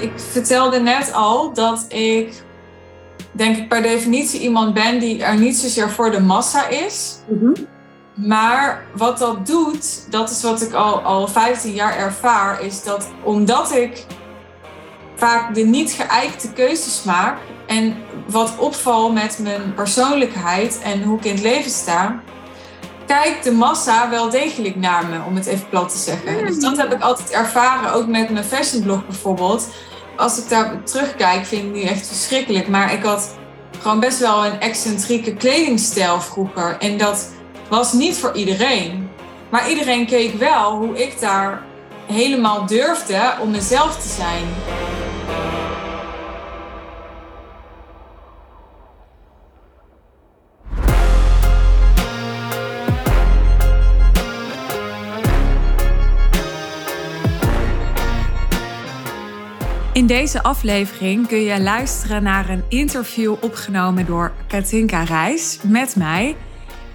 ik vertelde net al dat ik, denk ik, per definitie iemand ben die er niet zozeer voor de massa is. Mhm. Maar wat dat doet, dat is wat ik al, al 15 jaar ervaar, is dat omdat ik vaak de niet geëikte keuzes maak en wat opvalt met mijn persoonlijkheid en hoe ik in het leven sta, kijkt de massa wel degelijk naar me, om het even plat te zeggen. Dus dat heb ik altijd ervaren, ook met mijn fashionblog bijvoorbeeld. Als ik daar terugkijk, vind ik nu echt verschrikkelijk. Maar ik had gewoon best wel een excentrieke kledingstijl vroeger. En dat was niet voor iedereen. Maar iedereen keek wel hoe ik daar helemaal durfde om mezelf te zijn. In deze aflevering kun je luisteren naar een interview opgenomen door Katinka Reis met mij.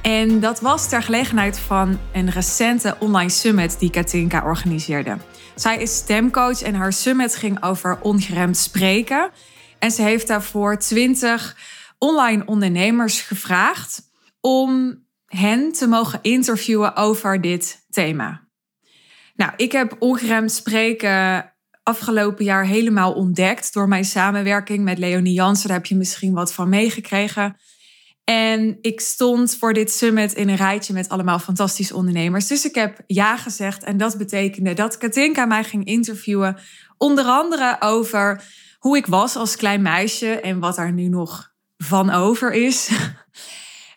En dat was ter gelegenheid van een recente online summit die Katinka organiseerde. Zij is stemcoach en haar summit ging over ongeremd spreken. En ze heeft daarvoor 20 online ondernemers gevraagd om hen te mogen interviewen over dit thema. Nou, ik heb ongeremd spreken afgelopen jaar helemaal ontdekt door mijn samenwerking met Leonie Jansen. Daar heb je misschien wat van meegekregen. En ik stond voor dit summit in een rijtje met allemaal fantastische ondernemers. Dus ik heb ja gezegd. En dat betekende dat Katinka mij ging interviewen. Onder andere over hoe ik was als klein meisje en wat er nu nog van over is.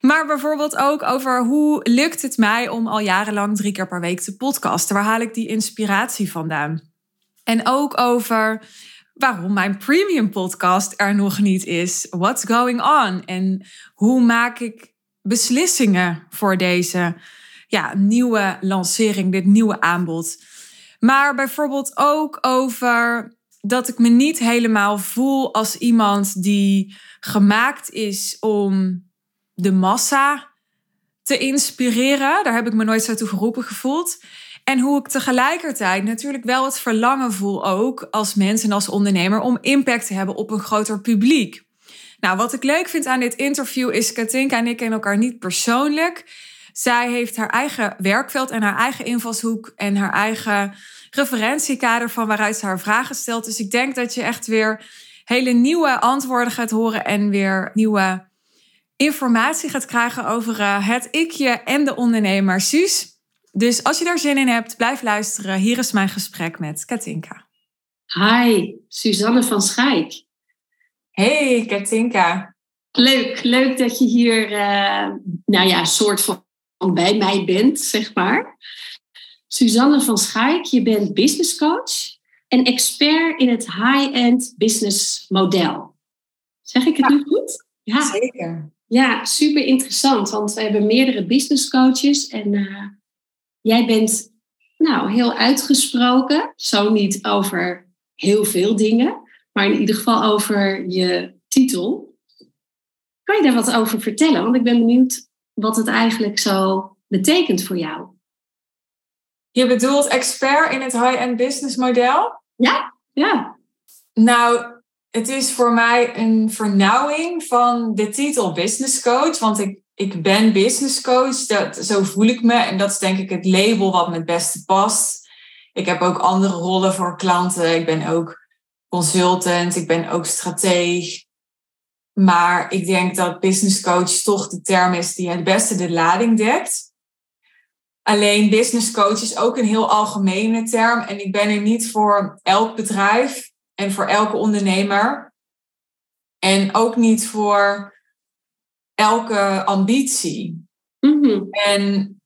Maar bijvoorbeeld ook over hoe lukt het mij om al jarenlang drie keer per week te podcasten? Waar haal ik die inspiratie vandaan? En ook over waarom mijn premium podcast er nog niet is. What's going on? En hoe maak ik beslissingen voor deze ja, nieuwe lancering, dit nieuwe aanbod. Maar bijvoorbeeld ook over dat ik me niet helemaal voel als iemand die gemaakt is om de massa te inspireren. Daar heb ik me nooit zo toe geroepen gevoeld. En hoe ik tegelijkertijd natuurlijk wel het verlangen voel ook als mens en als ondernemer om impact te hebben op een groter publiek. Nou, wat ik leuk vind aan dit interview is Katinka en ik kennen elkaar niet persoonlijk. Zij heeft haar eigen werkveld en haar eigen invalshoek en haar eigen referentiekader van waaruit ze haar vragen stelt. Dus ik denk dat je echt weer hele nieuwe antwoorden gaat horen en weer nieuwe informatie gaat krijgen over eh, het ikje en de ondernemer Suus. Dus als je daar zin in hebt, blijf luisteren. Hier is mijn gesprek met Katinka. Hi, Suzanne van Schaik. Hey Katinka. Leuk, leuk dat je hier, uh, nou ja, soort van bij mij bent, zeg maar. Suzanne van Schaik, je bent business coach en expert in het high-end business model. Zeg ik het nu goed? Ja, zeker. Ja, super interessant, want we hebben meerdere business coaches en uh, Jij bent nou heel uitgesproken, zo niet over heel veel dingen, maar in ieder geval over je titel. Kan je daar wat over vertellen? Want ik ben benieuwd wat het eigenlijk zo betekent voor jou. Je bedoelt expert in het high-end business model? Ja, ja. Nou, het is voor mij een vernauwing van de titel business coach, want ik ik ben business coach, dat, zo voel ik me. En dat is denk ik het label wat me het beste past. Ik heb ook andere rollen voor klanten. Ik ben ook consultant, ik ben ook strateeg. Maar ik denk dat business coach toch de term is die het beste de lading dekt. Alleen business coach is ook een heel algemene term. En ik ben er niet voor elk bedrijf en voor elke ondernemer. En ook niet voor elke ambitie. Mhm. En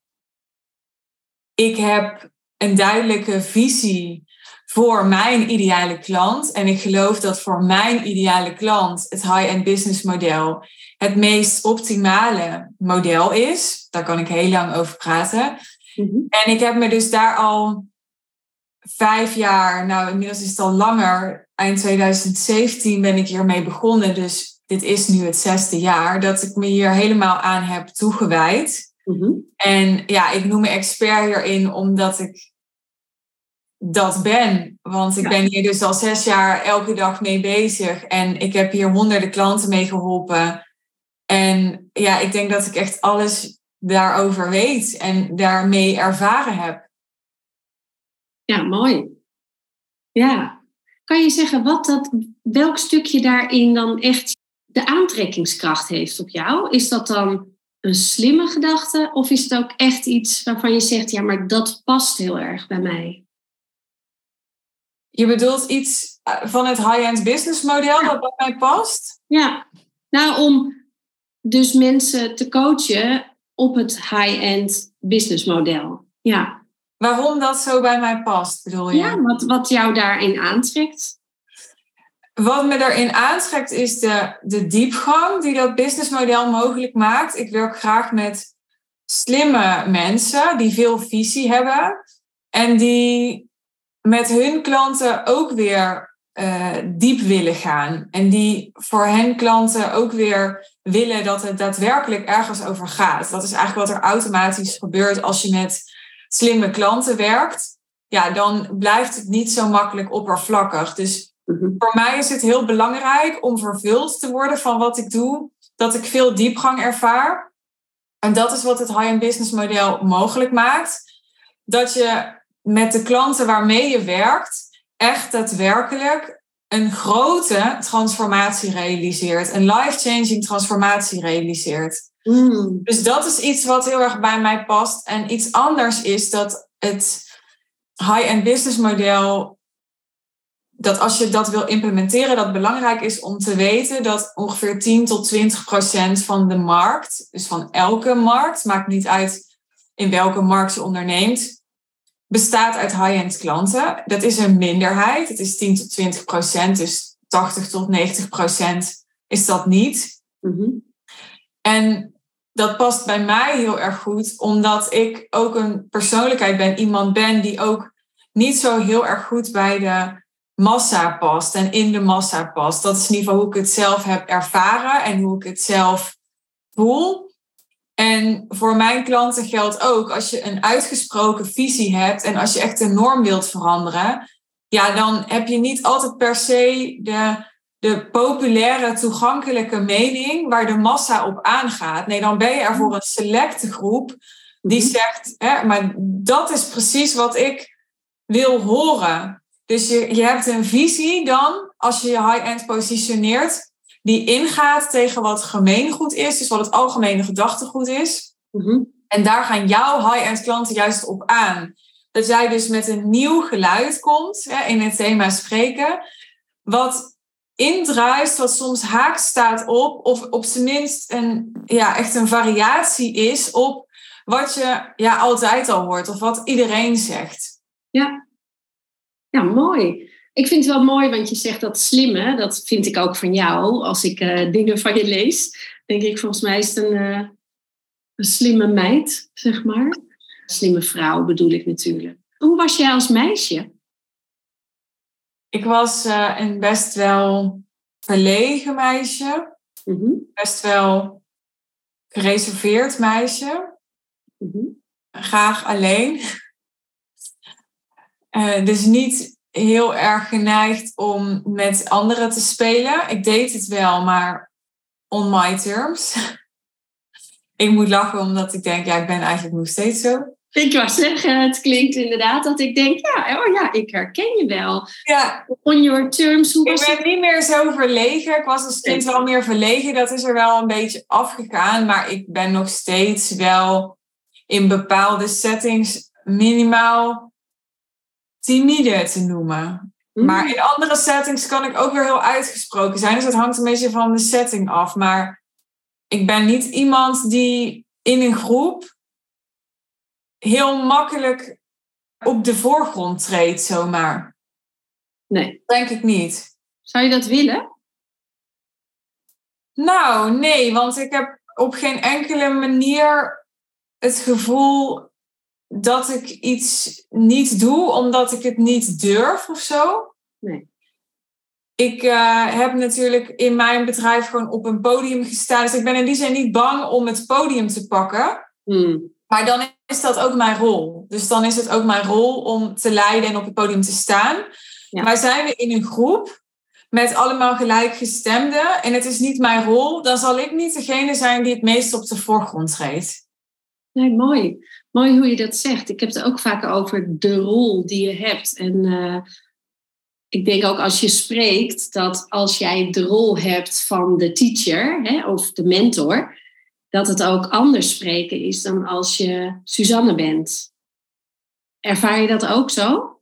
ik heb een duidelijke visie voor mijn ideale klant. En ik geloof dat voor mijn ideale klant het high-end business model het meest optimale model is. Daar kan ik heel lang over praten. Mhm. En ik heb me dus daar al vijf jaar, nou inmiddels is het al langer, eind 2017 ben ik hiermee begonnen. Dus dit is nu het zesde jaar dat ik me hier helemaal aan heb toegewijd. Mhm. En ja, ik noem me expert hierin omdat ik dat ben. Want ik ben hier dus al zes jaar elke dag mee bezig. En ik heb hier honderden klanten mee geholpen. En ja, ik denk dat ik echt alles daarover weet en daarmee ervaren heb. Ja, mooi. Ja. Kan je zeggen wat dat, welk stukje daarin dan echt de aantrekkingskracht heeft op jou? Is dat dan een slimme gedachte of is het ook echt iets waarvan je zegt, ja, maar dat past heel erg bij mij? Je bedoelt iets eh, van het high-end business model dat bij mij past? Ja, nou om dus mensen te coachen op het high-end business model. Ja. Waarom dat zo bij mij past, bedoel je? Ja, wat, wat jou daarin aantrekt. Wat me daarin aantrekt is de, de diepgang die dat businessmodel mogelijk maakt. Ik werk graag met slimme mensen die veel visie hebben en die met hun klanten ook weer uh, diep willen gaan. En die voor hen klanten ook weer willen dat het daadwerkelijk ergens over gaat. Dat is eigenlijk wat er automatisch gebeurt als je met slimme klanten werkt. Ja, dan blijft het niet zo makkelijk oppervlakkig. Dus mhm. voor mij is het heel belangrijk om vervuld te worden van wat ik doe. Dat ik veel diepgang ervaar. En dat is wat het high-end business model mogelijk maakt. Dat je met de klanten waarmee je werkt echt daadwerkelijk een grote transformatie realiseert. Een life-changing transformatie realiseert. Mm. Dus dat is iets wat heel erg bij mij past. En iets anders is dat het high-end business model, dat als je dat wil implementeren, dat belangrijk is om te weten dat ongeveer 10 tot 20 procent van de markt, dus van elke markt, maakt niet uit in welke markt je onderneemt, bestaat uit high-end klanten. Dat is een minderheid. Het is 10 tot 20 procent, dus 80 tot 90 procent is dat niet. Mhm. En dat past bij mij heel erg goed, omdat ik ook een persoonlijkheid ben, iemand ben die ook niet zo heel erg goed bij de massa past en in de massa past. Dat is in ieder geval hoe ik het zelf heb ervaren en hoe ik het zelf voel. En voor mijn klanten geldt ook, als je een uitgesproken visie hebt en als je echt een norm wilt veranderen, ja, dan heb je niet altijd per se de, de populaire, toegankelijke mening waar de massa op aangaat. Nee, dan ben je er voor een selecte groep die mhm. zegt, hè, maar dat is precies wat ik wil horen. Dus je, je hebt een visie dan, als je je high-end positioneert, die ingaat tegen wat gemeengoed is, dus wat het algemene gedachtegoed is. Mhm. En daar gaan jouw high-end klanten juist op aan. Dat jij dus met een nieuw geluid komt hè, in het thema spreken, wat indruist, wat soms haak staat op, of op zijn minst een, ja, echt een variatie is op wat je ja, altijd al hoort, of wat iedereen zegt. Ja, ja mooi. Ik vind het wel mooi, want je zegt dat slimme, dat vind ik ook van jou. Als ik uh, dingen van je lees, denk ik volgens mij is het een, uh, een slimme meid, zeg maar. Een slimme vrouw bedoel ik natuurlijk. Hoe was jij als meisje? Ik was uh, een best wel verlegen meisje. Mm Best wel gereserveerd meisje. Mm Graag alleen. Dus niet heel erg geneigd om met anderen te spelen. Ik deed het wel, maar on my terms. ik moet lachen omdat ik denk, ja, ik ben eigenlijk nog steeds zo. Ik wou zeggen, het klinkt inderdaad dat ik denk, ja, oh ja, ik herken je wel. Ja. On your terms, hoe was Ik ben niet meer zo verlegen. Ik was als kind wel meer verlegen. Dat is er wel een beetje afgegaan. Maar ik ben nog steeds wel in bepaalde settings minimaal timide te noemen. Mm. Maar in andere settings kan ik ook weer heel uitgesproken zijn. Dus dat hangt een beetje van de setting af. Maar ik ben niet iemand die in een groep heel makkelijk op de voorgrond treedt, zomaar. Nee. Denk ik niet. Zou je dat willen? Nou, nee, want ik heb op geen enkele manier het gevoel dat ik iets niet doe omdat ik het niet durf of zo. Nee. Ik uh, heb natuurlijk in mijn bedrijf gewoon op een podium gestaan. Dus ik ben in die zin niet bang om het podium te pakken. Hmm. Maar dan is dat ook mijn rol. Dus dan is het ook mijn rol om te leiden en op het podium te staan. Maar zijn we in een groep met allemaal gelijkgestemden en het is niet mijn rol, dan zal ik niet degene zijn die het meest op de voorgrond treedt. Nee, mooi. Mooi hoe je dat zegt. Ik heb het ook vaak over de rol die je hebt. En uh, ik denk ook als je spreekt dat als jij de rol hebt van de teacher hè, of de mentor, dat het ook anders spreken is dan als je Suzanne bent. Ervaar je dat ook zo?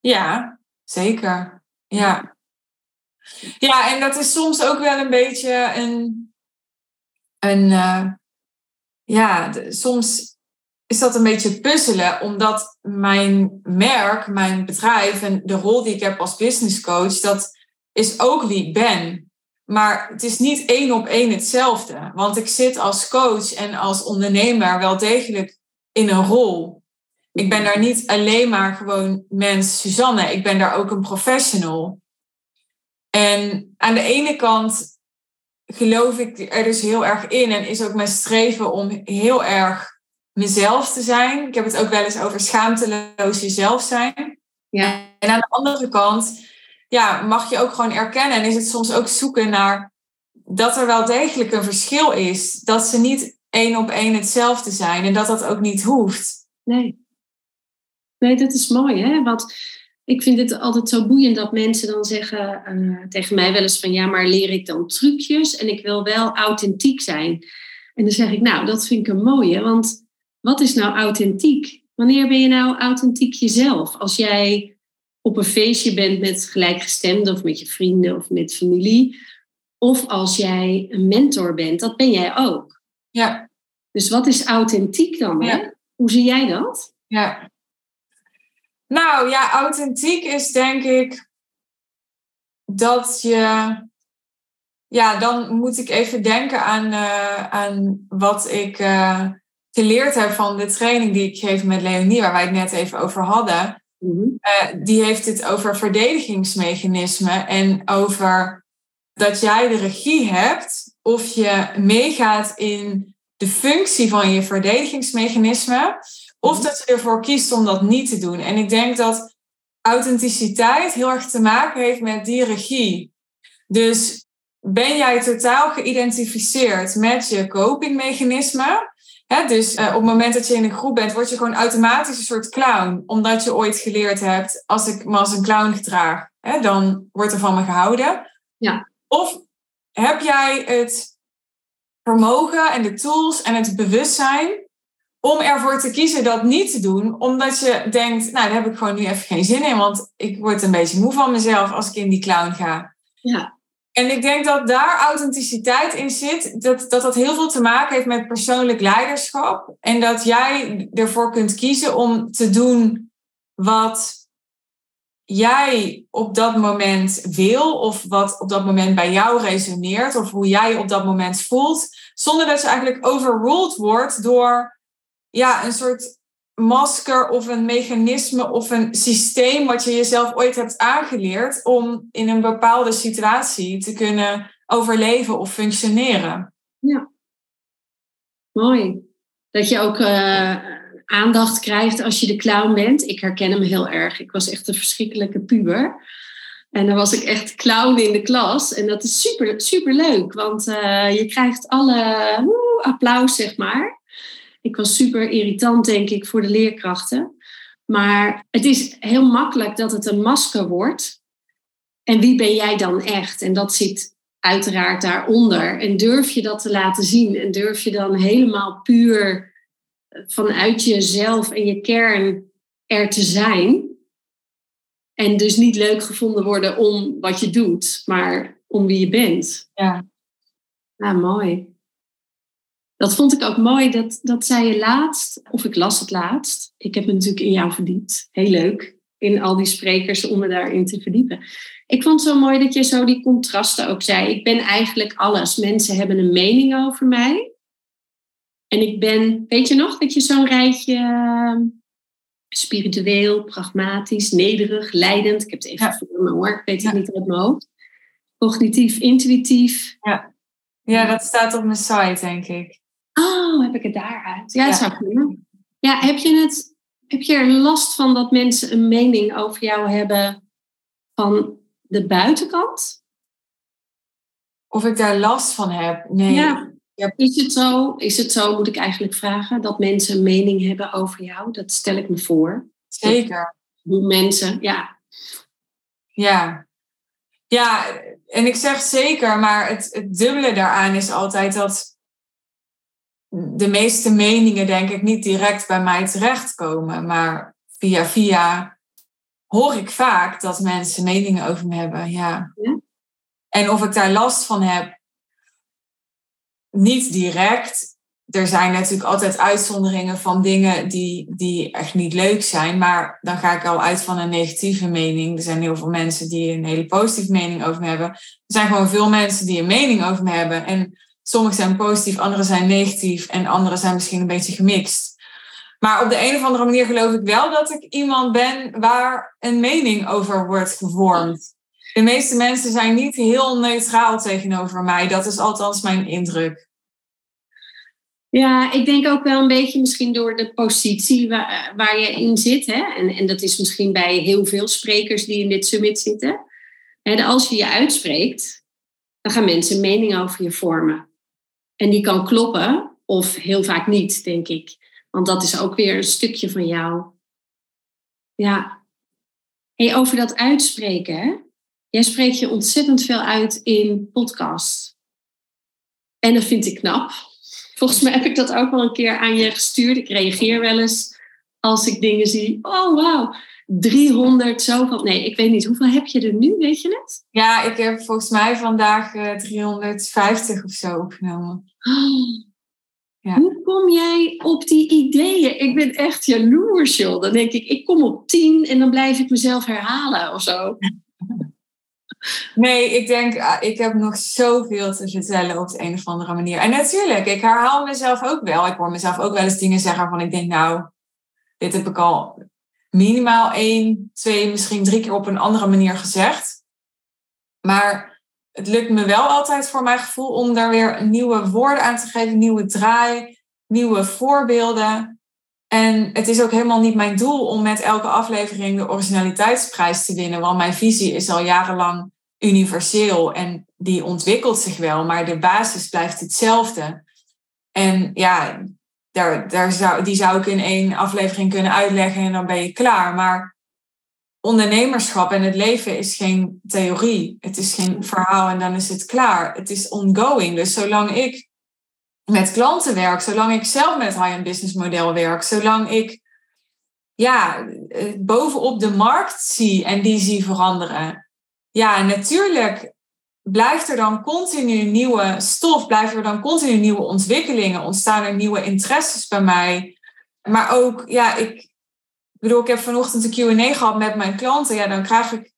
Ja, zeker. Ja. Ja, en dat is soms ook wel een beetje een. een uh, ja, soms is dat een beetje puzzelen, omdat mijn merk, mijn bedrijf en de rol die ik heb als business coach, dat is ook wie ik ben. Maar het is niet één op één hetzelfde. Want ik zit als coach en als ondernemer wel degelijk in een rol. Ik ben daar niet alleen maar gewoon mens Suzanne. Ik ben daar ook een professional. En aan de ene kant geloof ik er dus heel erg in en is ook mijn streven om heel erg mezelf te zijn. Ik heb het ook wel eens over schaamteloos jezelf zijn. Ja. En aan de andere kant ja, mag je ook gewoon erkennen en is het soms ook zoeken naar dat er wel degelijk een verschil is. Dat ze niet één op één hetzelfde zijn en dat dat ook niet hoeft. Nee. Nee, dat is mooi, hè? Want ik vind het altijd zo boeiend dat mensen dan zeggen uh, tegen mij wel eens van ja, maar leer ik dan trucjes en ik wil wel authentiek zijn. En dan zeg ik, nou, dat vind ik een mooie, want wat is nou authentiek? Wanneer ben je nou authentiek jezelf? Als jij op een feestje bent met gelijkgestemden of met je vrienden of met familie. Of als jij een mentor bent, dat ben jij ook. Ja. Dus wat is authentiek dan? Hè? Hoe zie jij dat? Ja. Nou ja, authentiek is denk ik dat je. Ja, dan moet ik even denken aan, uh, aan wat ik. Uh, geleerd heb van de training die ik geef met Leonie, waar wij het net even over hadden. Mhm. Eh, die heeft het over verdedigingsmechanismen en over dat jij de regie hebt of je meegaat in de functie van je verdedigingsmechanisme, of dat je ervoor kiest om dat niet te doen. En ik denk dat authenticiteit heel erg te maken heeft met die regie. Dus ben jij totaal geïdentificeerd met je copingmechanisme? Dus uh, op het moment dat je in een groep bent, word je gewoon automatisch een soort clown. Omdat je ooit geleerd hebt, als ik me als een clown gedraag, dan wordt er van me gehouden. Ja. Of heb jij het vermogen en de tools en het bewustzijn om ervoor te kiezen dat niet te doen, omdat je denkt, nou, daar heb ik gewoon nu even geen zin in, want ik word een beetje moe van mezelf als ik in die clown ga. Ja. En ik denk dat daar authenticiteit in zit, dat, dat dat heel veel te maken heeft met persoonlijk leiderschap. En dat jij ervoor kunt kiezen om te doen wat jij op dat moment wil, of wat op dat moment bij jou resoneert, of hoe jij op dat moment voelt, zonder dat je eigenlijk overruled wordt door ja, een soort masker of een mechanisme of een systeem wat je jezelf ooit hebt aangeleerd om in een bepaalde situatie te kunnen overleven of functioneren. Ja, mooi. Dat je ook uh, aandacht krijgt als je de clown bent. Ik herken hem heel erg. Ik was echt een verschrikkelijke puber. En dan was ik echt clown in de klas. En dat is super, super leuk, want uh, je krijgt alle applaus, zeg maar. Ik was super irritant, denk ik, voor de leerkrachten. Maar het is heel makkelijk dat het een masker wordt. En wie ben jij dan echt? En dat zit uiteraard daaronder. En durf je dat te laten zien? En durf je dan helemaal puur vanuit jezelf en je kern er te zijn? En dus niet leuk gevonden worden om wat je doet, maar om wie je bent. Ja. Nou, mooi. Dat vond ik ook mooi, dat, dat zei je laatst, of ik las het laatst. Ik heb me natuurlijk in jou verdiept. Heel leuk, in al die sprekers om me daarin te verdiepen. Ik vond het zo mooi dat je zo die contrasten ook zei. Ik ben eigenlijk alles. Mensen hebben een mening over mij. En ik ben, weet je nog, dat je zo'n rijtje ehm, spiritueel, pragmatisch, nederig, leidend. Ik heb het even voor me hoor, ik weet het niet uit mijn hoofd. Cognitief, intuïtief. Ja. ja, dat staat op mijn site, denk ik. Oh, heb ik het daaruit? Ja, ja. dat zou kunnen. Ja, heb je, het, heb je er last van dat mensen een mening over jou hebben van de buitenkant? Of ik daar last van heb? Nee. Ja. Is, het zo, is het zo, moet ik eigenlijk vragen, dat mensen een mening hebben over jou? Dat stel ik me voor. Zeker. Hoe mensen, ja. Ja. Ja, en ik zeg zeker, maar het, het dubbele daaraan is altijd dat de meeste meningen, denk ik, niet direct bij mij terechtkomen. Maar via via hoor ik vaak dat mensen meningen over me hebben. Ja. ja. En of ik daar last van heb, niet direct. Er zijn natuurlijk altijd uitzonderingen van dingen die, die echt niet leuk zijn. Maar dan ga ik al uit van een negatieve mening. Er zijn heel veel mensen die een hele positieve mening over me hebben. Er zijn gewoon veel mensen die een mening over me hebben. En sommige zijn positief, andere zijn negatief. En andere zijn misschien een beetje gemixt. Maar op de een of andere manier geloof ik wel dat ik iemand ben waar een mening over wordt gevormd. De meeste mensen zijn niet heel neutraal tegenover mij. Dat is althans mijn indruk. Ja, ik denk ook wel een beetje misschien door de positie waar, je in zit. Hè? En, en dat is misschien bij heel veel sprekers die in dit summit zitten. En als je je uitspreekt, dan gaan mensen mening over je vormen. En die kan kloppen of heel vaak niet, denk ik. Want dat is ook weer een stukje van jou. Ja. Hey, over dat uitspreken. Jij spreekt je ontzettend veel uit in podcasts. En dat vind ik knap. Volgens mij heb ik dat ook wel een keer aan je gestuurd. Ik reageer wel eens als ik dingen zie. Oh, wauw. 300 zoveel. Nee, ik weet niet. Hoeveel heb je er nu? Weet je het? Ja, ik heb volgens mij vandaag uh, eh, 350 of zo opgenomen. Oh. Ja. Hoe kom jij op die ideeën? Ik ben echt jaloers, joh. Dan denk ik, ik kom op 10 en dan blijf ik mezelf herhalen of zo. Nee, ik denk, ah, ik heb nog zoveel te vertellen op de een of andere manier. En natuurlijk, ik herhaal mezelf ook wel. Ik hoor mezelf ook wel eens dingen zeggen waarvan ik denk, nou, dit heb ik al minimaal één, twee, misschien drie keer op een andere manier gezegd. Maar het lukt me wel altijd voor mijn gevoel om daar weer nieuwe woorden aan te geven, nieuwe draai, nieuwe voorbeelden. En het is ook helemaal niet mijn doel om met elke aflevering de originaliteitsprijs te winnen, want mijn visie is al jarenlang universeel en die ontwikkelt zich wel, maar de basis blijft hetzelfde. En ja, daar, daar zou, die zou ik in één aflevering kunnen uitleggen en dan ben je klaar. Maar ondernemerschap en het leven is geen theorie. Het is geen verhaal en dan is het klaar. Het is ongoing. Dus zolang ik met klanten werk, zolang ik zelf met high-end business model werk, zolang ik ja, bovenop de markt zie en die zie veranderen. Ja, natuurlijk blijft er dan continu nieuwe stof, blijven er dan continu nieuwe ontwikkelingen, ontstaan er nieuwe interesses bij mij. Maar ook, ja, ik bedoel, ik heb vanochtend een QA gehad met mijn klanten. Ja, dan krijg ik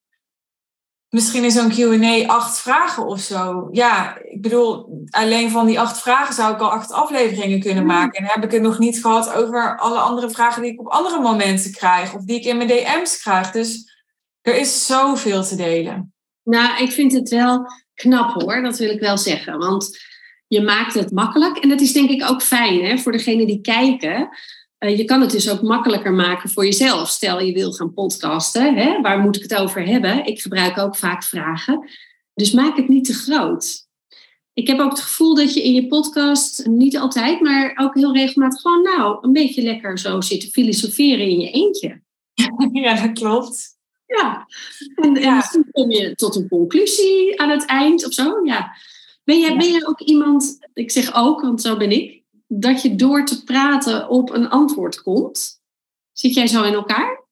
misschien in zo'n QA acht vragen of zo. Ja, ik bedoel, alleen van die acht vragen zou ik al acht afleveringen kunnen hmm. maken. En dan heb ik het nog niet gehad over alle andere vragen die ik op andere momenten krijg, of die ik in mijn DM's krijg. Dus er is zoveel te delen. Nou, ik vind het wel knap hoor, dat wil ik wel zeggen. Want je maakt het makkelijk. En dat is denk ik ook fijn hè, voor degenen die kijken. Uh, je kan het dus ook makkelijker maken voor jezelf. Stel je wil gaan podcasten, hè, waar moet ik het over hebben? Ik gebruik ook vaak vragen. Dus maak het niet te groot. Ik heb ook het gevoel dat je in je podcast, niet altijd, maar ook heel regelmatig gewoon nou, een beetje lekker zo zit filosoferen in je eentje. Ja, dat klopt. Ja, en, en misschien kom je tot een conclusie aan het eind of zo. Ja. Ben, jij, ben jij ook iemand, ik zeg ook, want zo ben ik, dat je door te praten op een antwoord komt? Zit jij zo in elkaar?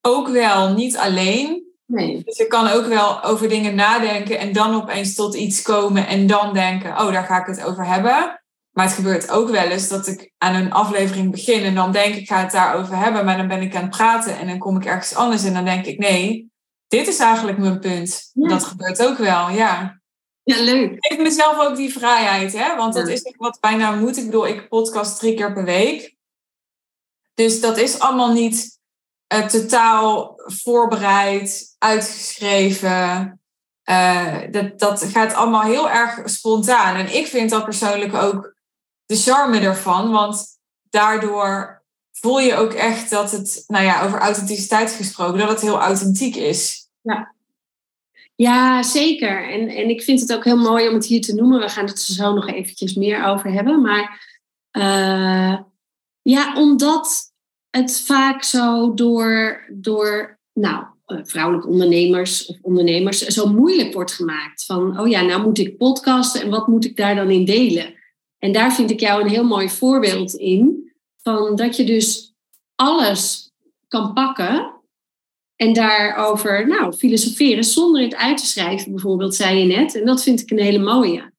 Ook wel, niet alleen. Nee. Dus ik kan ook wel over dingen nadenken en dan opeens tot iets komen en dan denken, oh, daar ga ik het over hebben. Maar het gebeurt ook wel eens dat ik aan een aflevering begin en dan denk ik, ga het daarover hebben, maar dan ben ik aan het praten en dan kom ik ergens anders en dan denk ik, nee, dit is eigenlijk mijn punt. Dat gebeurt ook wel, ja. Ja, leuk. Ik geef mezelf ook die vrijheid, hè? want dat is wat bijna moet. Ik bedoel, ik podcast drie keer per week. Dus dat is allemaal niet uh, totaal voorbereid, uitgeschreven. Uh, dat, dat gaat allemaal heel erg spontaan. En ik vind dat persoonlijk ook de charme ervan. Want daardoor voel je ook echt dat het, nou ja, over authenticiteit gesproken, dat het heel authentiek is. Ja. Ja, zeker. En, en ik vind het ook heel mooi om het hier te noemen. We gaan het er zo nog eventjes meer over hebben. Maar uh, ja, omdat het vaak zo door, door nou, uh, vrouwelijke ondernemers of ondernemers zo moeilijk wordt gemaakt. Van, oh ja, nou moet ik podcasten en wat moet ik daar dan in delen? En daar vind ik jou een heel mooi voorbeeld in. Van dat je dus alles kan pakken en daarover nou, filosoferen zonder het uit te schrijven, bijvoorbeeld, zei je net. En dat vind ik een hele mooie.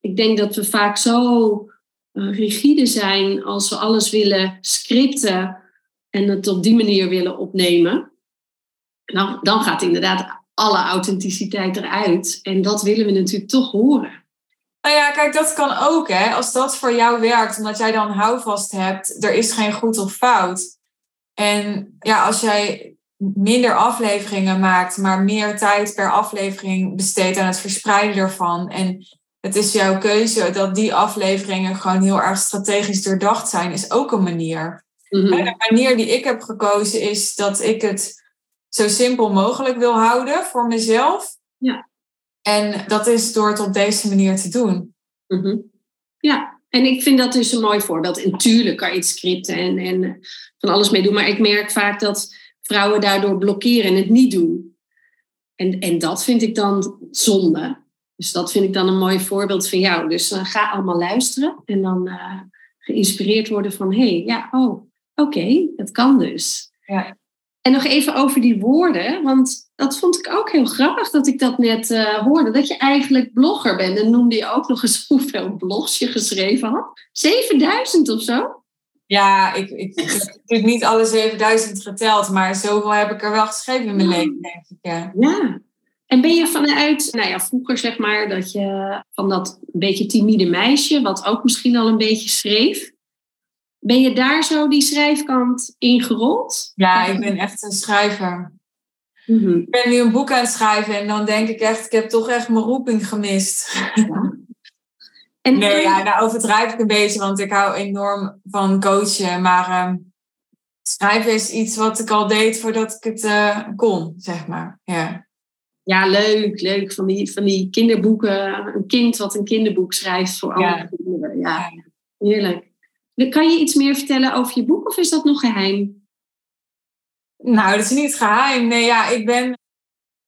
Ik denk dat we vaak zo uh, rigide zijn als we alles willen scripten en het op die manier willen opnemen. Nou, dan gaat inderdaad alle authenticiteit eruit. En dat willen we natuurlijk toch horen. Nou ja, kijk, dat kan ook, hè. Als dat voor jou werkt, omdat jij dan houvast hebt, er is geen goed of fout. En ja, als jij minder afleveringen maakt, maar meer tijd per aflevering besteedt aan het verspreiden ervan. En het is jouw keuze dat die afleveringen gewoon heel erg strategisch doordacht zijn, is ook een manier. Mm De manier die ik heb gekozen is dat ik het zo simpel mogelijk wil houden voor mezelf. Ja. En dat is door het op deze manier te doen. Mhm. Ja, en ik vind dat dus een mooi voorbeeld. En tuurlijk kan je iets scripten en, en van alles mee doen. Maar ik merk vaak dat vrouwen daardoor blokkeren en het niet doen. En, en dat vind ik dan zonde. Dus dat vind ik dan een mooi voorbeeld van jou. Dus uh, ga allemaal luisteren en dan uh, geïnspireerd worden van... hé, hey, ja, oh, oké, dat kan dus. Ja. En nog even over die woorden, want dat vond ik ook heel grappig dat ik dat net uh, hoorde. Dat je eigenlijk blogger bent. En noemde je ook nog eens hoeveel blogs je geschreven had. 7000 of zo? Ja, ik, ik, ik heb natuurlijk niet alle 7000 geteld, maar zoveel heb ik er wel geschreven in mijn leven, denk ik. Ja. ja. En ben je vanuit, nou ja, vroeger zeg maar, dat je van dat beetje timide meisje, wat ook misschien al een beetje schreef, ben je daar zo die schrijfkant ingerold? Ja, ik ben echt een schrijver. Mhm. Ik ben nu een boek aan het schrijven en dan denk ik echt, ik heb toch echt mijn roeping gemist. En nee, ja, nou overdrijf ik een beetje, want ik hou enorm van coachen. Maar uh, schrijven is iets wat ik al deed voordat ik het uh, kon, zeg maar. Ja. ja, leuk, leuk. Van die, van die kinderboeken. Een kind wat een kinderboek schrijft voor andere kinderen. Ja, heerlijk. Kan je iets meer vertellen over je boek of is dat nog geheim? Nou, dat is niet geheim. Nee, ja, ik ben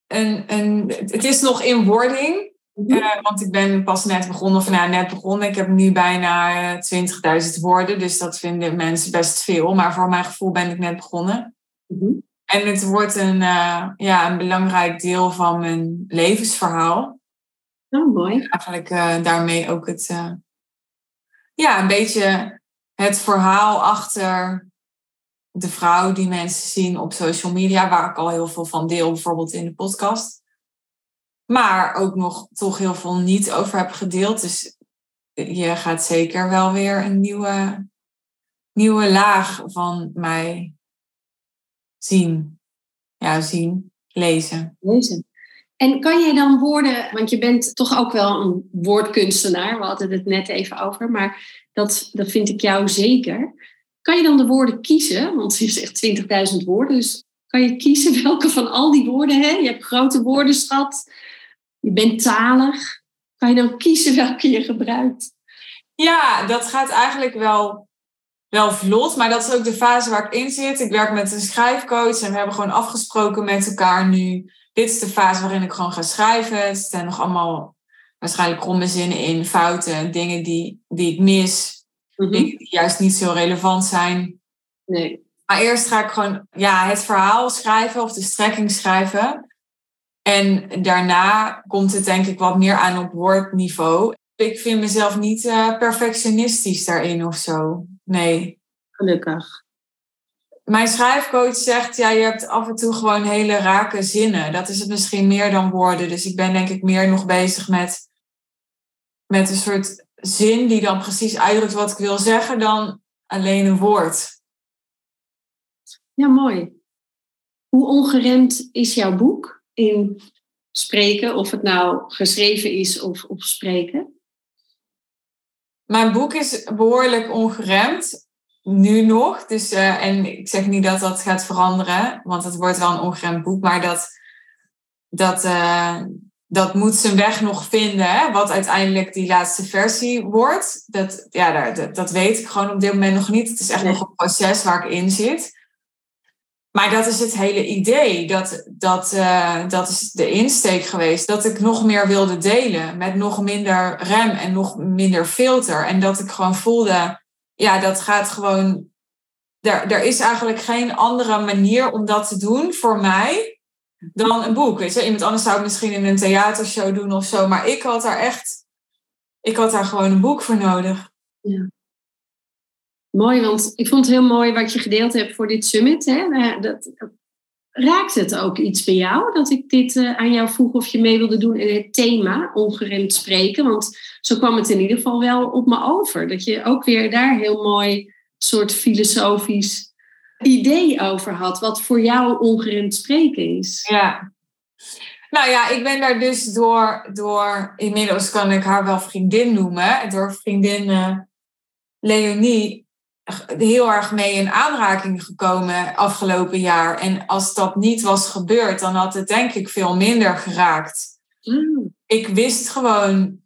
een, een, het is nog in wording. Uh, want ik ben pas net begonnen, of nou net begonnen. Ik heb nu bijna 20.000 eh, woorden, dus dat vinden mensen best veel. Maar voor mijn gevoel ben ik net begonnen. Mhm. En het wordt een, uh, ja, een belangrijk deel van mijn levensverhaal. Oh, mooi. Eigenlijk daarmee ook het, ja, een beetje het verhaal achter de vrouw die mensen zien op social media, waar ik al heel veel van deel, bijvoorbeeld in de podcast. Maar ook nog toch heel veel niet over heb gedeeld. Dus je gaat zeker wel weer een nieuwe, nieuwe laag van mij zien. Ja, zien, lezen. Lezen. En kan jij dan woorden, want je bent toch ook wel een woordkunstenaar, we hadden het net even over, maar dat, dat vind ik jou zeker. Kan je dan de woorden kiezen? Want je zegt 20.000 woorden, dus kan je kiezen welke van al die woorden? Hè? Je hebt grote woordenschat, je bent talig. Kan je dan kiezen welke je gebruikt? Ja, dat gaat eigenlijk wel, wel vlot. Maar dat is ook de fase waar ik in zit. Ik werk met een schrijfcoach en we hebben gewoon afgesproken met elkaar nu. Dit is de fase waarin ik gewoon ga schrijven. Er staan nog allemaal waarschijnlijk kromme zinnen in, fouten, dingen die, die ik mis. Mhm. Dingen die juist niet zo relevant zijn. Nee. Maar eerst ga ik gewoon ja, het verhaal schrijven of de strekking schrijven. En daarna komt het denk ik wat meer aan op woordniveau. Ik vind mezelf niet uh, perfectionistisch daarin of zo. Nee. Gelukkig. Mijn schrijfcoach zegt, ja, je hebt af en toe gewoon hele rake zinnen. Dat is het misschien meer dan woorden. Dus ik ben denk ik meer nog bezig met, met een soort zin die dan precies uitdrukt wat ik wil zeggen, dan alleen een woord. Ja, mooi. Hoe ongeremd is jouw boek? in spreken, of het nou geschreven is of op spreken? mijn boek is behoorlijk ongeremd. Nu nog. Dus, uh, en ik zeg niet dat dat gaat veranderen, want het wordt wel een ongeremd boek. Maar dat, dat, uh, dat moet zijn weg nog vinden. Hè? Wat uiteindelijk die laatste versie wordt. Dat, ja, dat, dat weet ik gewoon op dit moment nog niet. Het is echt nog een proces waar ik in zit. Maar dat is het hele idee. Dat, dat, uh, dat is de insteek geweest. Dat ik nog meer wilde delen. Met nog minder rem en nog minder filter. En dat ik gewoon voelde, ja, dat gaat gewoon. Er, er is eigenlijk geen andere manier om dat te doen voor mij dan een boek. Weet je? Iemand anders zou het misschien in een theatershow doen of zo. Maar ik had daar echt. Ik had daar gewoon een boek voor nodig. Ja. Mooi, want ik vond het heel mooi wat je gedeeld hebt voor dit summit. Hè? Dat, raakt het ook iets bij jou dat ik dit uh, aan jou vroeg of je mee wilde doen in het thema ongeremd spreken? Want zo kwam het in ieder geval wel op me over. Dat je ook weer daar heel mooi soort filosofisch idee over had, wat voor jou ongeremd spreken is. Ja. Nou ja, ik ben daar dus door, door inmiddels kan ik haar wel vriendin noemen, door vriendin uh, Leonie heel erg mee in aanraking gekomen afgelopen jaar. En als dat niet was gebeurd, dan had het denk ik veel minder geraakt. Mm. Ik wist gewoon,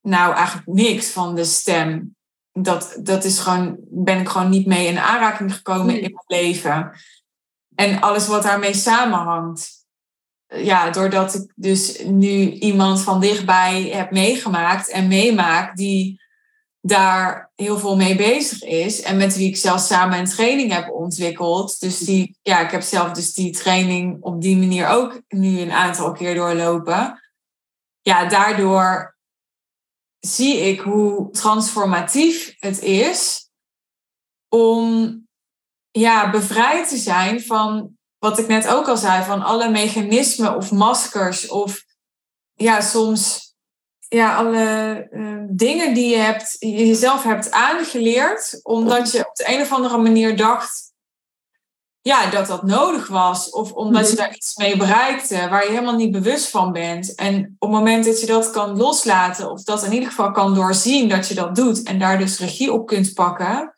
nou eigenlijk niks van de stem. Dat, dat is gewoon, ben ik gewoon niet mee in aanraking gekomen in mijn leven. En alles wat daarmee samenhangt. Ja, doordat ik dus nu iemand van dichtbij heb meegemaakt en meemaak die daar heel veel mee bezig is. En met wie ik zelf samen een training heb ontwikkeld. Dus die, ja, ik heb zelf dus die training op die manier ook nu een aantal keer doorlopen. Ja, daardoor zie ik hoe transformatief het is om ja, bevrijd te zijn van wat ik net ook al zei, van alle mechanismen of maskers of ja, soms ja, alle uh, dingen die je hebt, jezelf hebt aangeleerd, omdat je op de een of andere manier dacht ja, dat dat nodig was. Of omdat je mhm. daar iets mee bereikte waar je helemaal niet bewust van bent. En op het moment dat je dat kan loslaten, of dat in ieder geval kan doorzien dat je dat doet en daar dus regie op kunt pakken,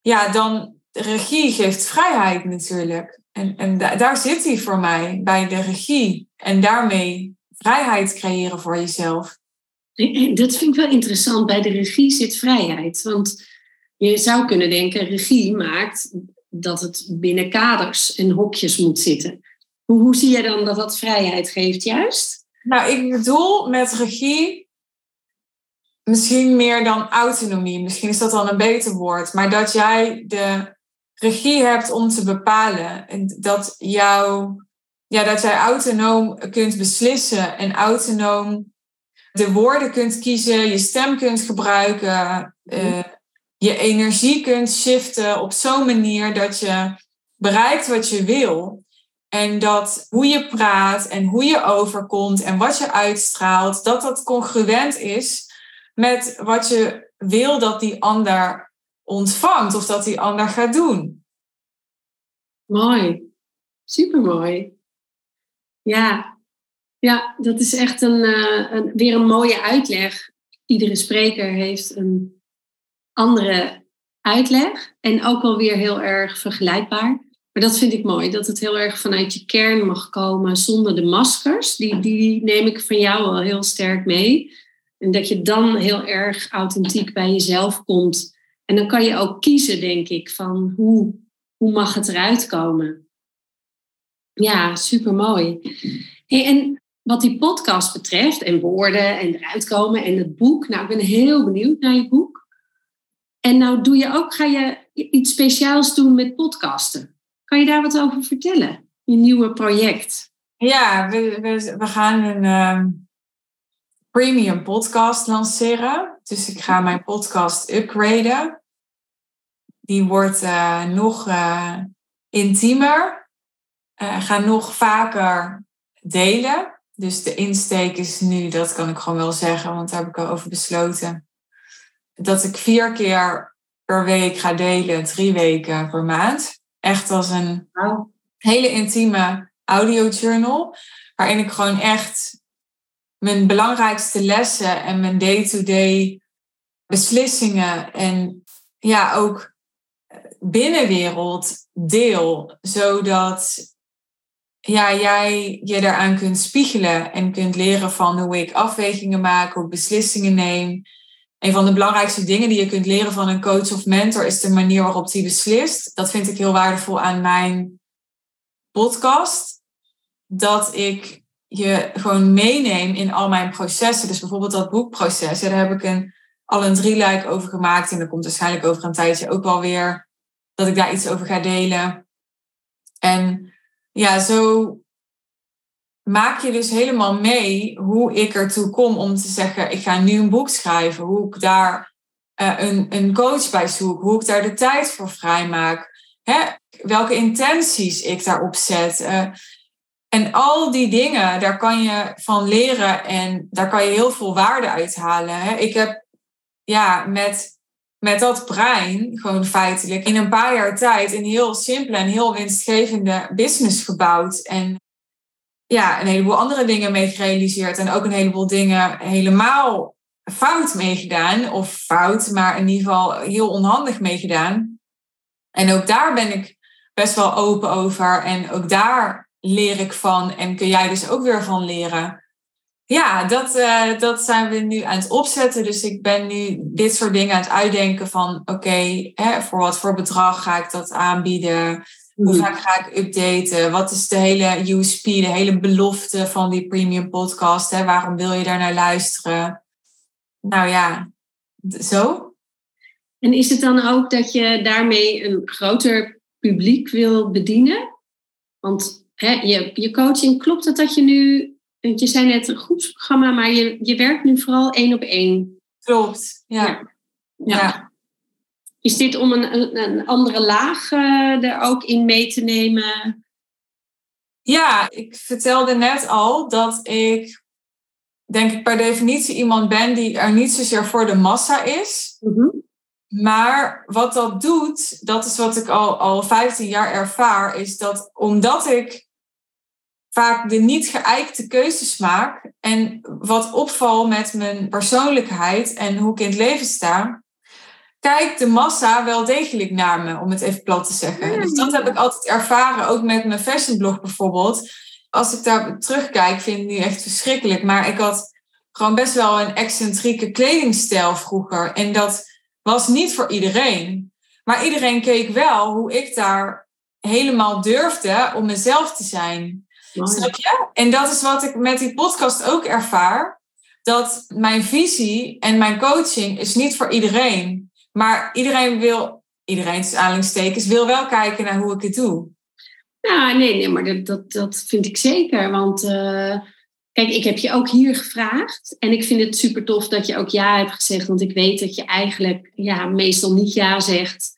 ja, dan regie geeft vrijheid natuurlijk. En, en daar zit hij voor mij, bij de regie. En daarmee vrijheid creëren voor jezelf. Dat vind ik wel interessant. Bij de regie zit vrijheid. Want je zou kunnen denken, regie maakt dat het binnen kaders en hokjes moet zitten. Hoe, hoe zie je dan dat dat vrijheid geeft juist? Nou, ik bedoel met regie misschien meer dan autonomie. Misschien is dat dan een beter woord. Maar dat jij de regie hebt om te bepalen. En dat jou ja, dat jij autonoom kunt beslissen en autonoom de woorden kunt kiezen, je stem kunt gebruiken, uh, je energie kunt shiften op zo'n manier dat je bereikt wat je wil. En dat hoe je praat en hoe je overkomt en wat je uitstraalt, dat dat congruent is met wat je wil dat die ander ontvangt of dat die ander gaat doen. Mooi, supermooi. Ja, ja dat is echt een, uh, een, weer een mooie uitleg. Iedere spreker heeft een andere uitleg en ook wel weer heel erg vergelijkbaar. Maar dat vind ik mooi, dat het heel erg vanuit je kern mag komen zonder de maskers. Die, die neem ik van jou wel heel sterk mee. En dat je dan heel erg authentiek bij jezelf komt. En dan kan je ook kiezen, denk ik, van hoe, hoe mag het eruit komen. Ja, super mooi. en wat die podcast betreft, en woorden en eruit komen en het boek. Nou, ik ben heel benieuwd naar je boek. En nou doe je ook, ga je iets speciaals doen met podcasten. Kan je daar wat over vertellen? Je nieuwe project. Ja, we, we, gaan een ehm, premium podcast lanceren. Dus ik ga mijn podcast upgraden. Die wordt uh, nog uh, intiemer uh, ga nog vaker delen. Dus de insteek is nu, dat kan ik gewoon wel zeggen, want daar heb ik al over besloten. Dat ik vier keer per week ga delen, drie weken per maand. Echt als een hele intieme audio journal. Waarin ik gewoon echt mijn belangrijkste lessen en mijn day-to-day beslissingen en ja, ook binnenwereld deel, zodat ja, jij je daaraan kunt spiegelen en kunt leren van hoe ik afwegingen maak, hoe ik beslissingen neem. Een van de belangrijkste dingen die je kunt leren van een coach of mentor is de manier waarop die beslist. Dat vind ik heel waardevol aan mijn podcast. Dat ik je gewoon meeneem in al mijn processen. Dus bijvoorbeeld dat boekproces. daar heb ik een, al een drieluik over gemaakt. En er komt waarschijnlijk over een tijdje ook wel weer dat ik daar iets over ga delen. En ja, zo maak je dus helemaal mee hoe ik ertoe kom om te zeggen, ik ga nu een boek schrijven. Hoe ik daar uh, een, een coach bij zoek. Hoe ik daar de tijd voor vrijmaak. Hè? Welke intenties ik daarop zet. Uh, en al die dingen, daar kan je van leren en daar kan je heel veel waarde uithalen. Hè? Ik heb ja, met, met dat brein, gewoon feitelijk, in een paar jaar tijd een heel simpele en heel winstgevende business gebouwd. En ja, een heleboel andere dingen mee gerealiseerd. En ook een heleboel dingen helemaal fout meegedaan. Of fout, maar in ieder geval heel onhandig meegedaan. En ook daar ben ik best wel open over. En ook daar leer ik van en kun jij dus ook weer van leren. Ja, dat, uh, dat zijn we nu aan het opzetten. Dus ik ben nu dit soort dingen aan het uitdenken van oké, voor wat voor bedrag ga ik dat aanbieden? Hoe mhm. vaak ga ik updaten? Wat is de hele USP, de hele belofte van die premium podcast? Hè? Waarom wil je daar naar luisteren? Nou ja, zo. En is het dan ook dat je daarmee een groter publiek wil bedienen? Want hè, je, je coaching, klopt het dat je nu, want je zei net een groepsprogramma, maar je, je werkt nu vooral één op één. Klopt, ja. ja. Is dit om een, een, andere laag uh, er ook in mee te nemen? Ja, ik vertelde net al dat ik, denk ik, per definitie iemand ben die er niet zozeer voor de massa is. Mhm. Maar wat dat doet, dat is wat ik al, al 15 jaar ervaar, is dat omdat ik vaak de niet geëikte keuzes maak. En wat opvalt met mijn persoonlijkheid en hoe ik in het leven sta, kijkt de massa wel degelijk naar me, om het even plat te zeggen. Dus dat heb ik altijd ervaren, ook met mijn fashionblog bijvoorbeeld. Als ik daar terugkijk, vind ik het nu echt verschrikkelijk. Maar ik had gewoon best wel een excentrieke kledingstijl vroeger. En dat was niet voor iedereen. Maar iedereen keek wel hoe ik daar helemaal durfde om mezelf te zijn. Snap je? En dat is wat ik met die podcast ook ervaar. Dat mijn visie en mijn coaching is niet voor iedereen. Maar iedereen wil, iedereen is aanhalingstekens, wil wel kijken naar hoe ik het doe. Ja, nee, nee maar dat, dat, dat vind ik zeker. Want uh, kijk, ik heb je ook hier gevraagd. En ik vind het super tof dat je ook ja hebt gezegd. Want ik weet dat je eigenlijk ja, meestal niet ja zegt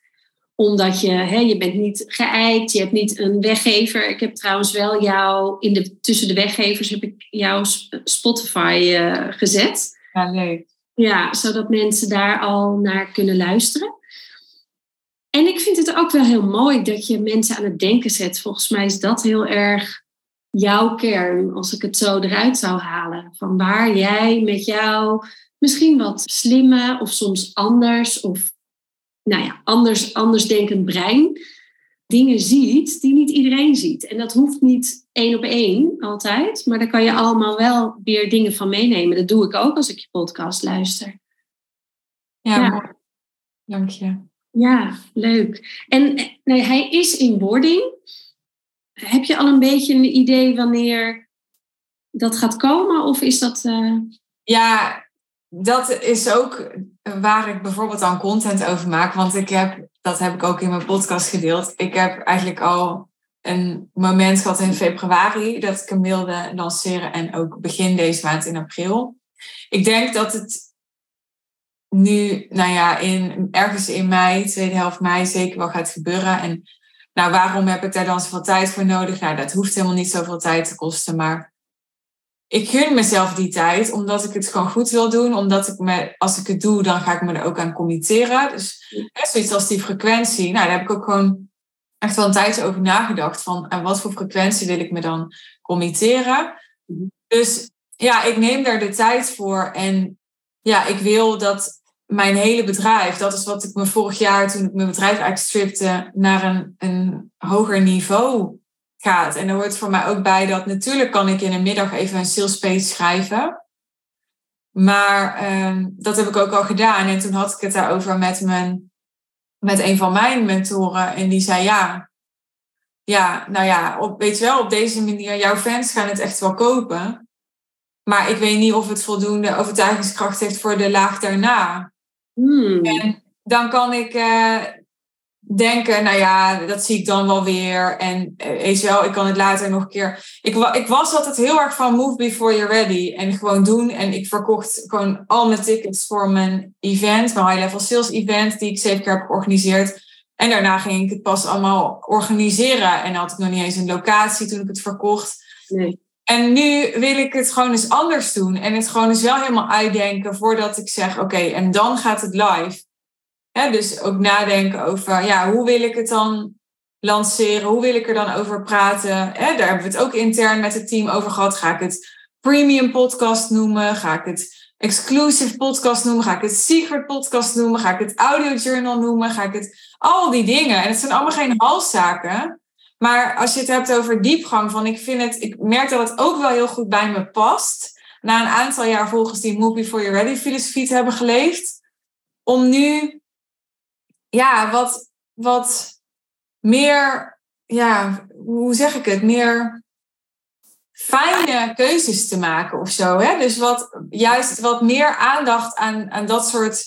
omdat je, hè, je bent niet geëikt, je hebt niet een weggever. Ik heb trouwens wel jou, in de, tussen de weggevers heb ik jouw Spotify uh, gezet. Ja, leuk. Ja, zodat mensen daar al naar kunnen luisteren. En ik vind het ook wel heel mooi dat je mensen aan het denken zet. Volgens mij is dat heel erg jouw kern, als ik het zo eruit zou halen. Van waar jij met jou misschien wat slimme of soms anders of nou ja, anders, anders denkend brein dingen ziet die niet iedereen ziet. En dat hoeft niet één op één altijd, maar daar kan je allemaal wel weer dingen van meenemen. Dat doe ik ook als ik je podcast luister. Ja, ja. dank je. Ja, leuk. En nee, hij is in wording. Heb je al een beetje een idee wanneer dat gaat komen? Of is dat. Uh... Ja, dat is ook waar ik bijvoorbeeld dan content over maak. Want ik heb, dat heb ik ook in mijn podcast gedeeld. Ik heb eigenlijk al een moment gehad in februari dat ik hem wilde lanceren. En ook begin deze maand in april. Ik denk dat het nu, nou ja, in, ergens in mei, tweede helft mei, zeker wel gaat gebeuren. En nou, waarom heb ik daar dan zoveel tijd voor nodig? Nou, dat hoeft helemaal niet zoveel tijd te kosten. Maar ik gun mezelf die tijd, omdat ik het gewoon goed wil doen. Omdat ik me, als ik het doe, dan ga ik me er ook aan committeren. Dus hè, zoiets als die frequentie. Nou, daar heb ik ook gewoon echt wel een tijdje over nagedacht. Van aan wat voor frequentie wil ik me dan committeren. Dus ja, ik neem daar de tijd voor. En ja, ik wil dat mijn hele bedrijf, dat is wat ik me vorig jaar toen ik mijn bedrijf eigenlijk stripte, naar een, een hoger niveau gaat. En er hoort voor mij ook bij dat natuurlijk kan ik in een middag even een sales page schrijven. Maar ehm, dat heb ik ook al gedaan. En toen had ik het daarover met, mijn, met een van mijn mentoren. En die zei ja, ja nou ja, op, weet je wel, op deze manier, jouw fans gaan het echt wel kopen. Maar ik weet niet of het voldoende overtuigingskracht heeft voor de laag daarna. Hmm. En dan kan ik uh, denken, nou ja, dat zie ik dan wel weer. En weet je wel, ik kan het later nog een keer. Ik, ik was altijd heel erg van move before you're ready. En gewoon doen. En ik verkocht gewoon al mijn tickets voor mijn event, mijn high-level sales event, die ik zeven keer heb georganiseerd. En daarna ging ik het pas allemaal organiseren. En had ik nog niet eens een locatie toen ik het verkocht. Nee. En nu wil ik het gewoon eens anders doen. En het gewoon eens wel helemaal uitdenken voordat ik zeg: oké, en dan gaat het live. Dus ook nadenken over, ja, hoe wil ik het dan lanceren? Hoe wil ik er dan over praten? daar hebben we het ook intern met het team over gehad. Ga ik het premium podcast noemen? Ga ik het exclusive podcast noemen? Ga ik het secret podcast noemen? Ga ik het audio journal noemen? Ga ik het al die dingen? En het zijn allemaal geen halszaken. Maar als je het hebt over diepgang, van ik vind het, ik merk dat het ook wel heel goed bij me past. Na een aantal jaar volgens die Move Before You're Ready filosofie te hebben geleefd. Om nu, ja, wat, wat meer, ja, hoe zeg ik het, meer fijne keuzes te maken of zo. Hè? Dus wat, juist wat meer aandacht aan, aan dat soort,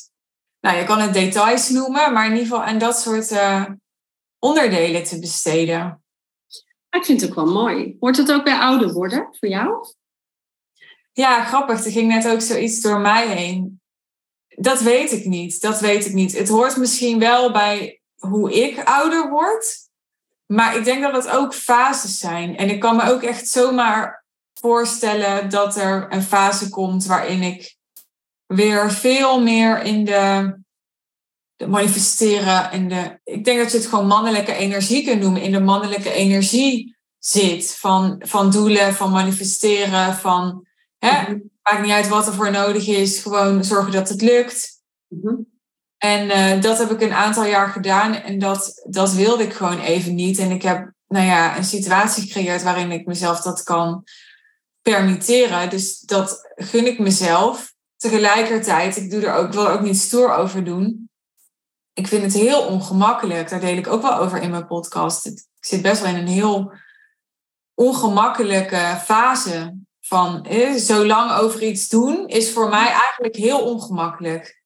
nou je kan het details noemen, maar in ieder geval aan dat soort uh, onderdelen te besteden. Ik vind het ook wel mooi. Wordt het ook bij ouder worden voor jou? Ja, grappig. Er ging net ook zoiets door mij heen. Dat weet ik niet. Dat weet ik niet. Het hoort misschien wel bij hoe ik ouder word. Maar ik denk dat het ook fases zijn. En ik kan me ook echt zomaar voorstellen dat er een fase komt waarin ik weer veel meer in de manifesteren en de. Ik denk dat je het gewoon mannelijke energie kunt noemen. In de mannelijke energie zit. Van, van doelen, van manifesteren, van. Hè. Maakt niet uit wat er voor nodig is. Gewoon zorgen dat het lukt. Mhm. En uh, dat heb ik een aantal jaar gedaan. En dat, dat wilde ik gewoon even niet. En ik heb nou ja, een situatie gecreëerd waarin ik mezelf dat kan permitteren. Dus dat gun ik mezelf. Tegelijkertijd, ik doe er ook, wil er ook niet stoer over doen ik vind het heel ongemakkelijk. Daar deel ik ook wel over in mijn podcast. Ik zit best wel in een heel ongemakkelijke fase van eh, zo lang over iets doen is voor mij eigenlijk heel ongemakkelijk.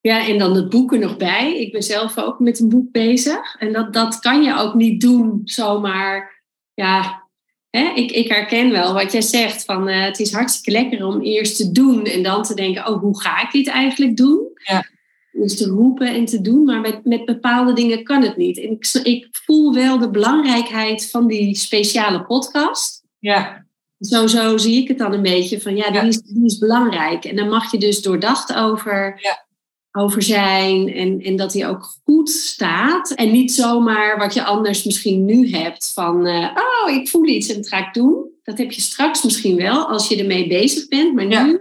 Ja, en dan de boeken nog bij. Ik ben zelf ook met een boek bezig. En dat, dat kan je ook niet doen zomaar. Ja, hè? Ik, ik herken wel wat jij zegt. Van, uh, het is hartstikke lekker om eerst te doen en dan te denken, oh, hoe ga ik dit eigenlijk doen? Ja. Dus te roepen en te doen, maar met, met bepaalde dingen kan het niet. En ik, ik voel wel de belangrijkheid van die speciale podcast. Ja. Zo, zo zie ik het dan een beetje van ja, die, Is, die is belangrijk. En dan mag je dus doordacht over, ja. over zijn en, en dat hij ook goed staat. En niet zomaar wat je anders misschien nu hebt van uh, oh, ik voel iets en dat ga ik doen. Dat heb je straks misschien wel als je ermee bezig bent, maar nu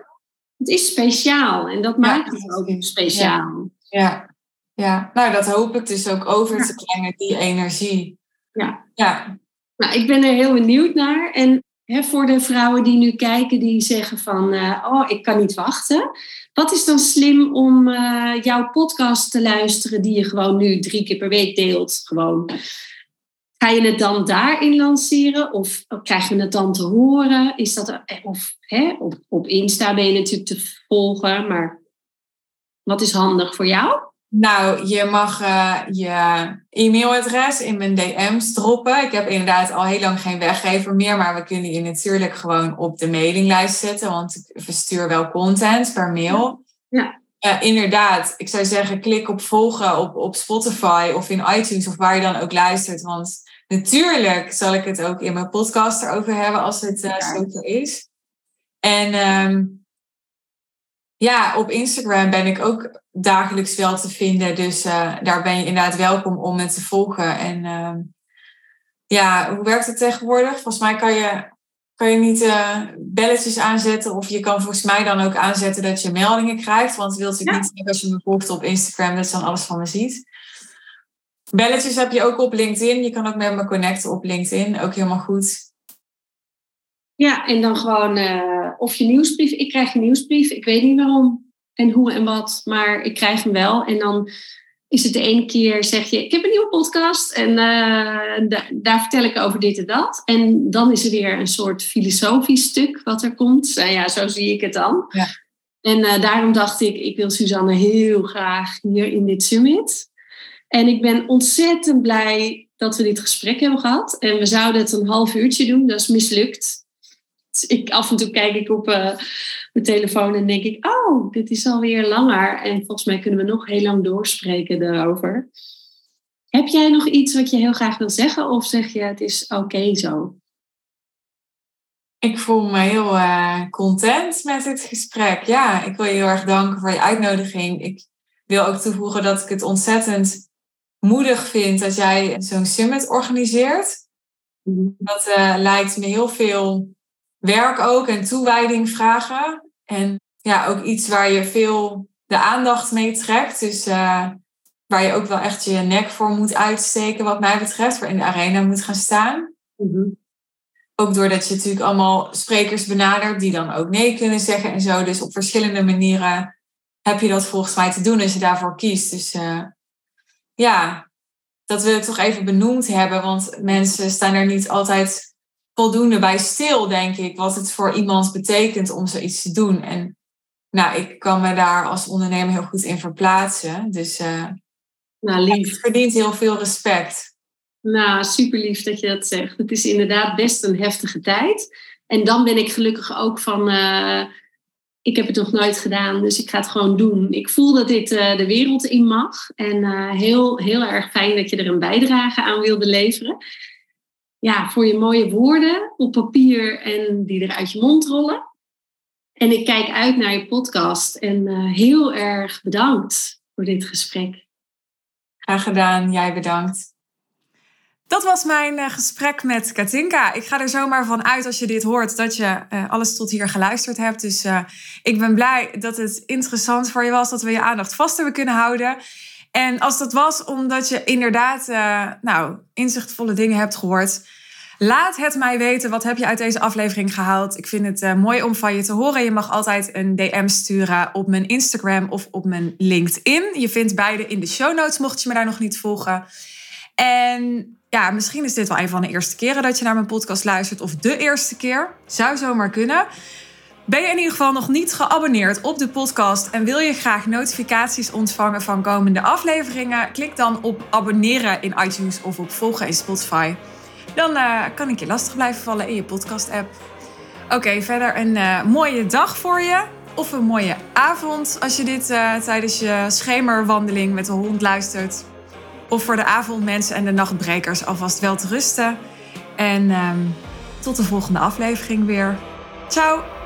het is speciaal en dat maakt het ook speciaal. Ja. ja, nou dat hoop ik dus ook over te brengen, die energie. Ja. ja. Nou, ik ben er heel benieuwd naar. En hè, voor de vrouwen die nu kijken, die zeggen van, uh, oh, ik kan niet wachten. Wat is dan slim om uh, jouw podcast te luisteren, die je gewoon nu drie keer per week deelt? Gewoon Ga je het dan daarin lanceren of krijgen we het dan te horen? Is dat, of hè, op, op Insta ben je natuurlijk te volgen, maar wat is handig voor jou? Nou, je mag uh, je e-mailadres in mijn DM's droppen. Ik heb inderdaad al heel lang geen weggever meer, maar we kunnen je natuurlijk gewoon op de mailinglijst zetten, want ik verstuur wel content per mail. Ja. Uh, inderdaad, ik zou zeggen, klik op volgen op, op Spotify of in iTunes of waar je dan ook luistert. Want natuurlijk zal ik het ook in mijn podcast erover hebben als het uh, zo is. En ehm, ja, op Instagram ben ik ook dagelijks wel te vinden. Dus uh, daar ben je inderdaad welkom om me te volgen. En ehm, ja, hoe werkt het tegenwoordig? Volgens mij kan je kan je niet uh, belletjes aanzetten. Of je kan volgens mij dan ook aanzetten dat je meldingen krijgt. Want wilt ik niet als je me volgt op Instagram, dat je dan alles van me ziet. Belletjes heb je ook op LinkedIn. Je kan ook met me connecten op LinkedIn. Ook helemaal goed. Ja, en dan gewoon uh, of je nieuwsbrief. Ik krijg een nieuwsbrief. Ik weet niet waarom en hoe en wat, maar ik krijg hem wel. En dan is het de ene keer zeg je, ik heb een nieuwe podcast en uh, daar vertel ik over dit en dat. En dan is er weer een soort filosofisch stuk wat er komt. Nou ja, zo zie ik het dan. Ja. En uh, daarom dacht ik, ik wil Suzanne heel graag hier in dit summit. En ik ben ontzettend blij dat we dit gesprek hebben gehad. En we zouden het een half uurtje doen, dat is mislukt. Dus ik, af en toe kijk ik op uh, mijn telefoon en denk ik, oh, dit is alweer langer. En volgens mij kunnen we nog heel lang doorspreken daarover. Heb jij nog iets wat je heel graag wil zeggen? Of zeg je, het is oké zo? Ik voel me heel uh, content met dit gesprek. Ja, ik wil je heel erg danken voor je uitnodiging. Ik wil ook toevoegen dat ik het ontzettend moedig vind dat jij zo'n summit organiseert. Mhm. Dat uh, lijkt me heel veel werk ook en toewijding vragen. En ja, ook iets waar je veel de aandacht mee trekt. Dus uh, waar je ook wel echt je nek voor moet uitsteken, wat mij betreft, voor in de arena moet gaan staan. Mm Ook doordat je natuurlijk allemaal sprekers benadert die dan ook nee kunnen zeggen en zo. Dus op verschillende manieren heb je dat volgens mij te doen als je daarvoor kiest. Dus uh, ja, dat wil ik toch even benoemd hebben, want mensen staan er niet altijd voldoende bij stil, denk ik, wat het voor iemand betekent om zoiets te doen. En nou, ik kan me daar als ondernemer heel goed in verplaatsen. Dus uh, nou, lief. het verdient heel veel respect. Nou, super lief dat je dat zegt. Het is inderdaad best een heftige tijd. En dan ben ik gelukkig ook van, uh, ik heb het nog nooit gedaan, dus ik ga het gewoon doen. Ik voel dat dit uh, de wereld in mag. En heel, heel erg fijn dat je er een bijdrage aan wilde leveren ja, voor je mooie woorden op papier en die er uit je mond rollen. En ik kijk uit naar je podcast en uh, heel erg bedankt voor dit gesprek. Graag gedaan, jij bedankt. Dat was mijn uh, gesprek met Katinka. Ik ga er zomaar van uit als je dit hoort dat je uh, alles tot hier geluisterd hebt. Dus ik ben blij dat het interessant voor je was, dat we je aandacht vast hebben kunnen houden. En als dat was omdat je inderdaad uh, nou, inzichtvolle dingen hebt gehoord, laat het mij weten. Wat heb je uit deze aflevering gehaald? Ik vind het uh, mooi om van je te horen. Je mag altijd een DM sturen op mijn Instagram of op mijn LinkedIn. Je vindt beide in de show notes, mocht je me daar nog niet volgen. En ja, misschien is dit wel een van de eerste keren dat je naar mijn podcast luistert, of de eerste keer. Zou zomaar kunnen. Ben je in ieder geval nog niet geabonneerd op de podcast en wil je graag notificaties ontvangen van komende afleveringen? Klik dan op abonneren in iTunes of op volgen in Spotify. Dan uh, kan ik je lastig blijven vallen in je podcast-app. Oké, verder een uh, mooie dag voor je. Of een mooie avond als je dit uh, tijdens je schemerwandeling met de hond luistert. Of voor de avondmensen en de nachtbrekers alvast wel te rusten. En um, tot de volgende aflevering weer. Ciao!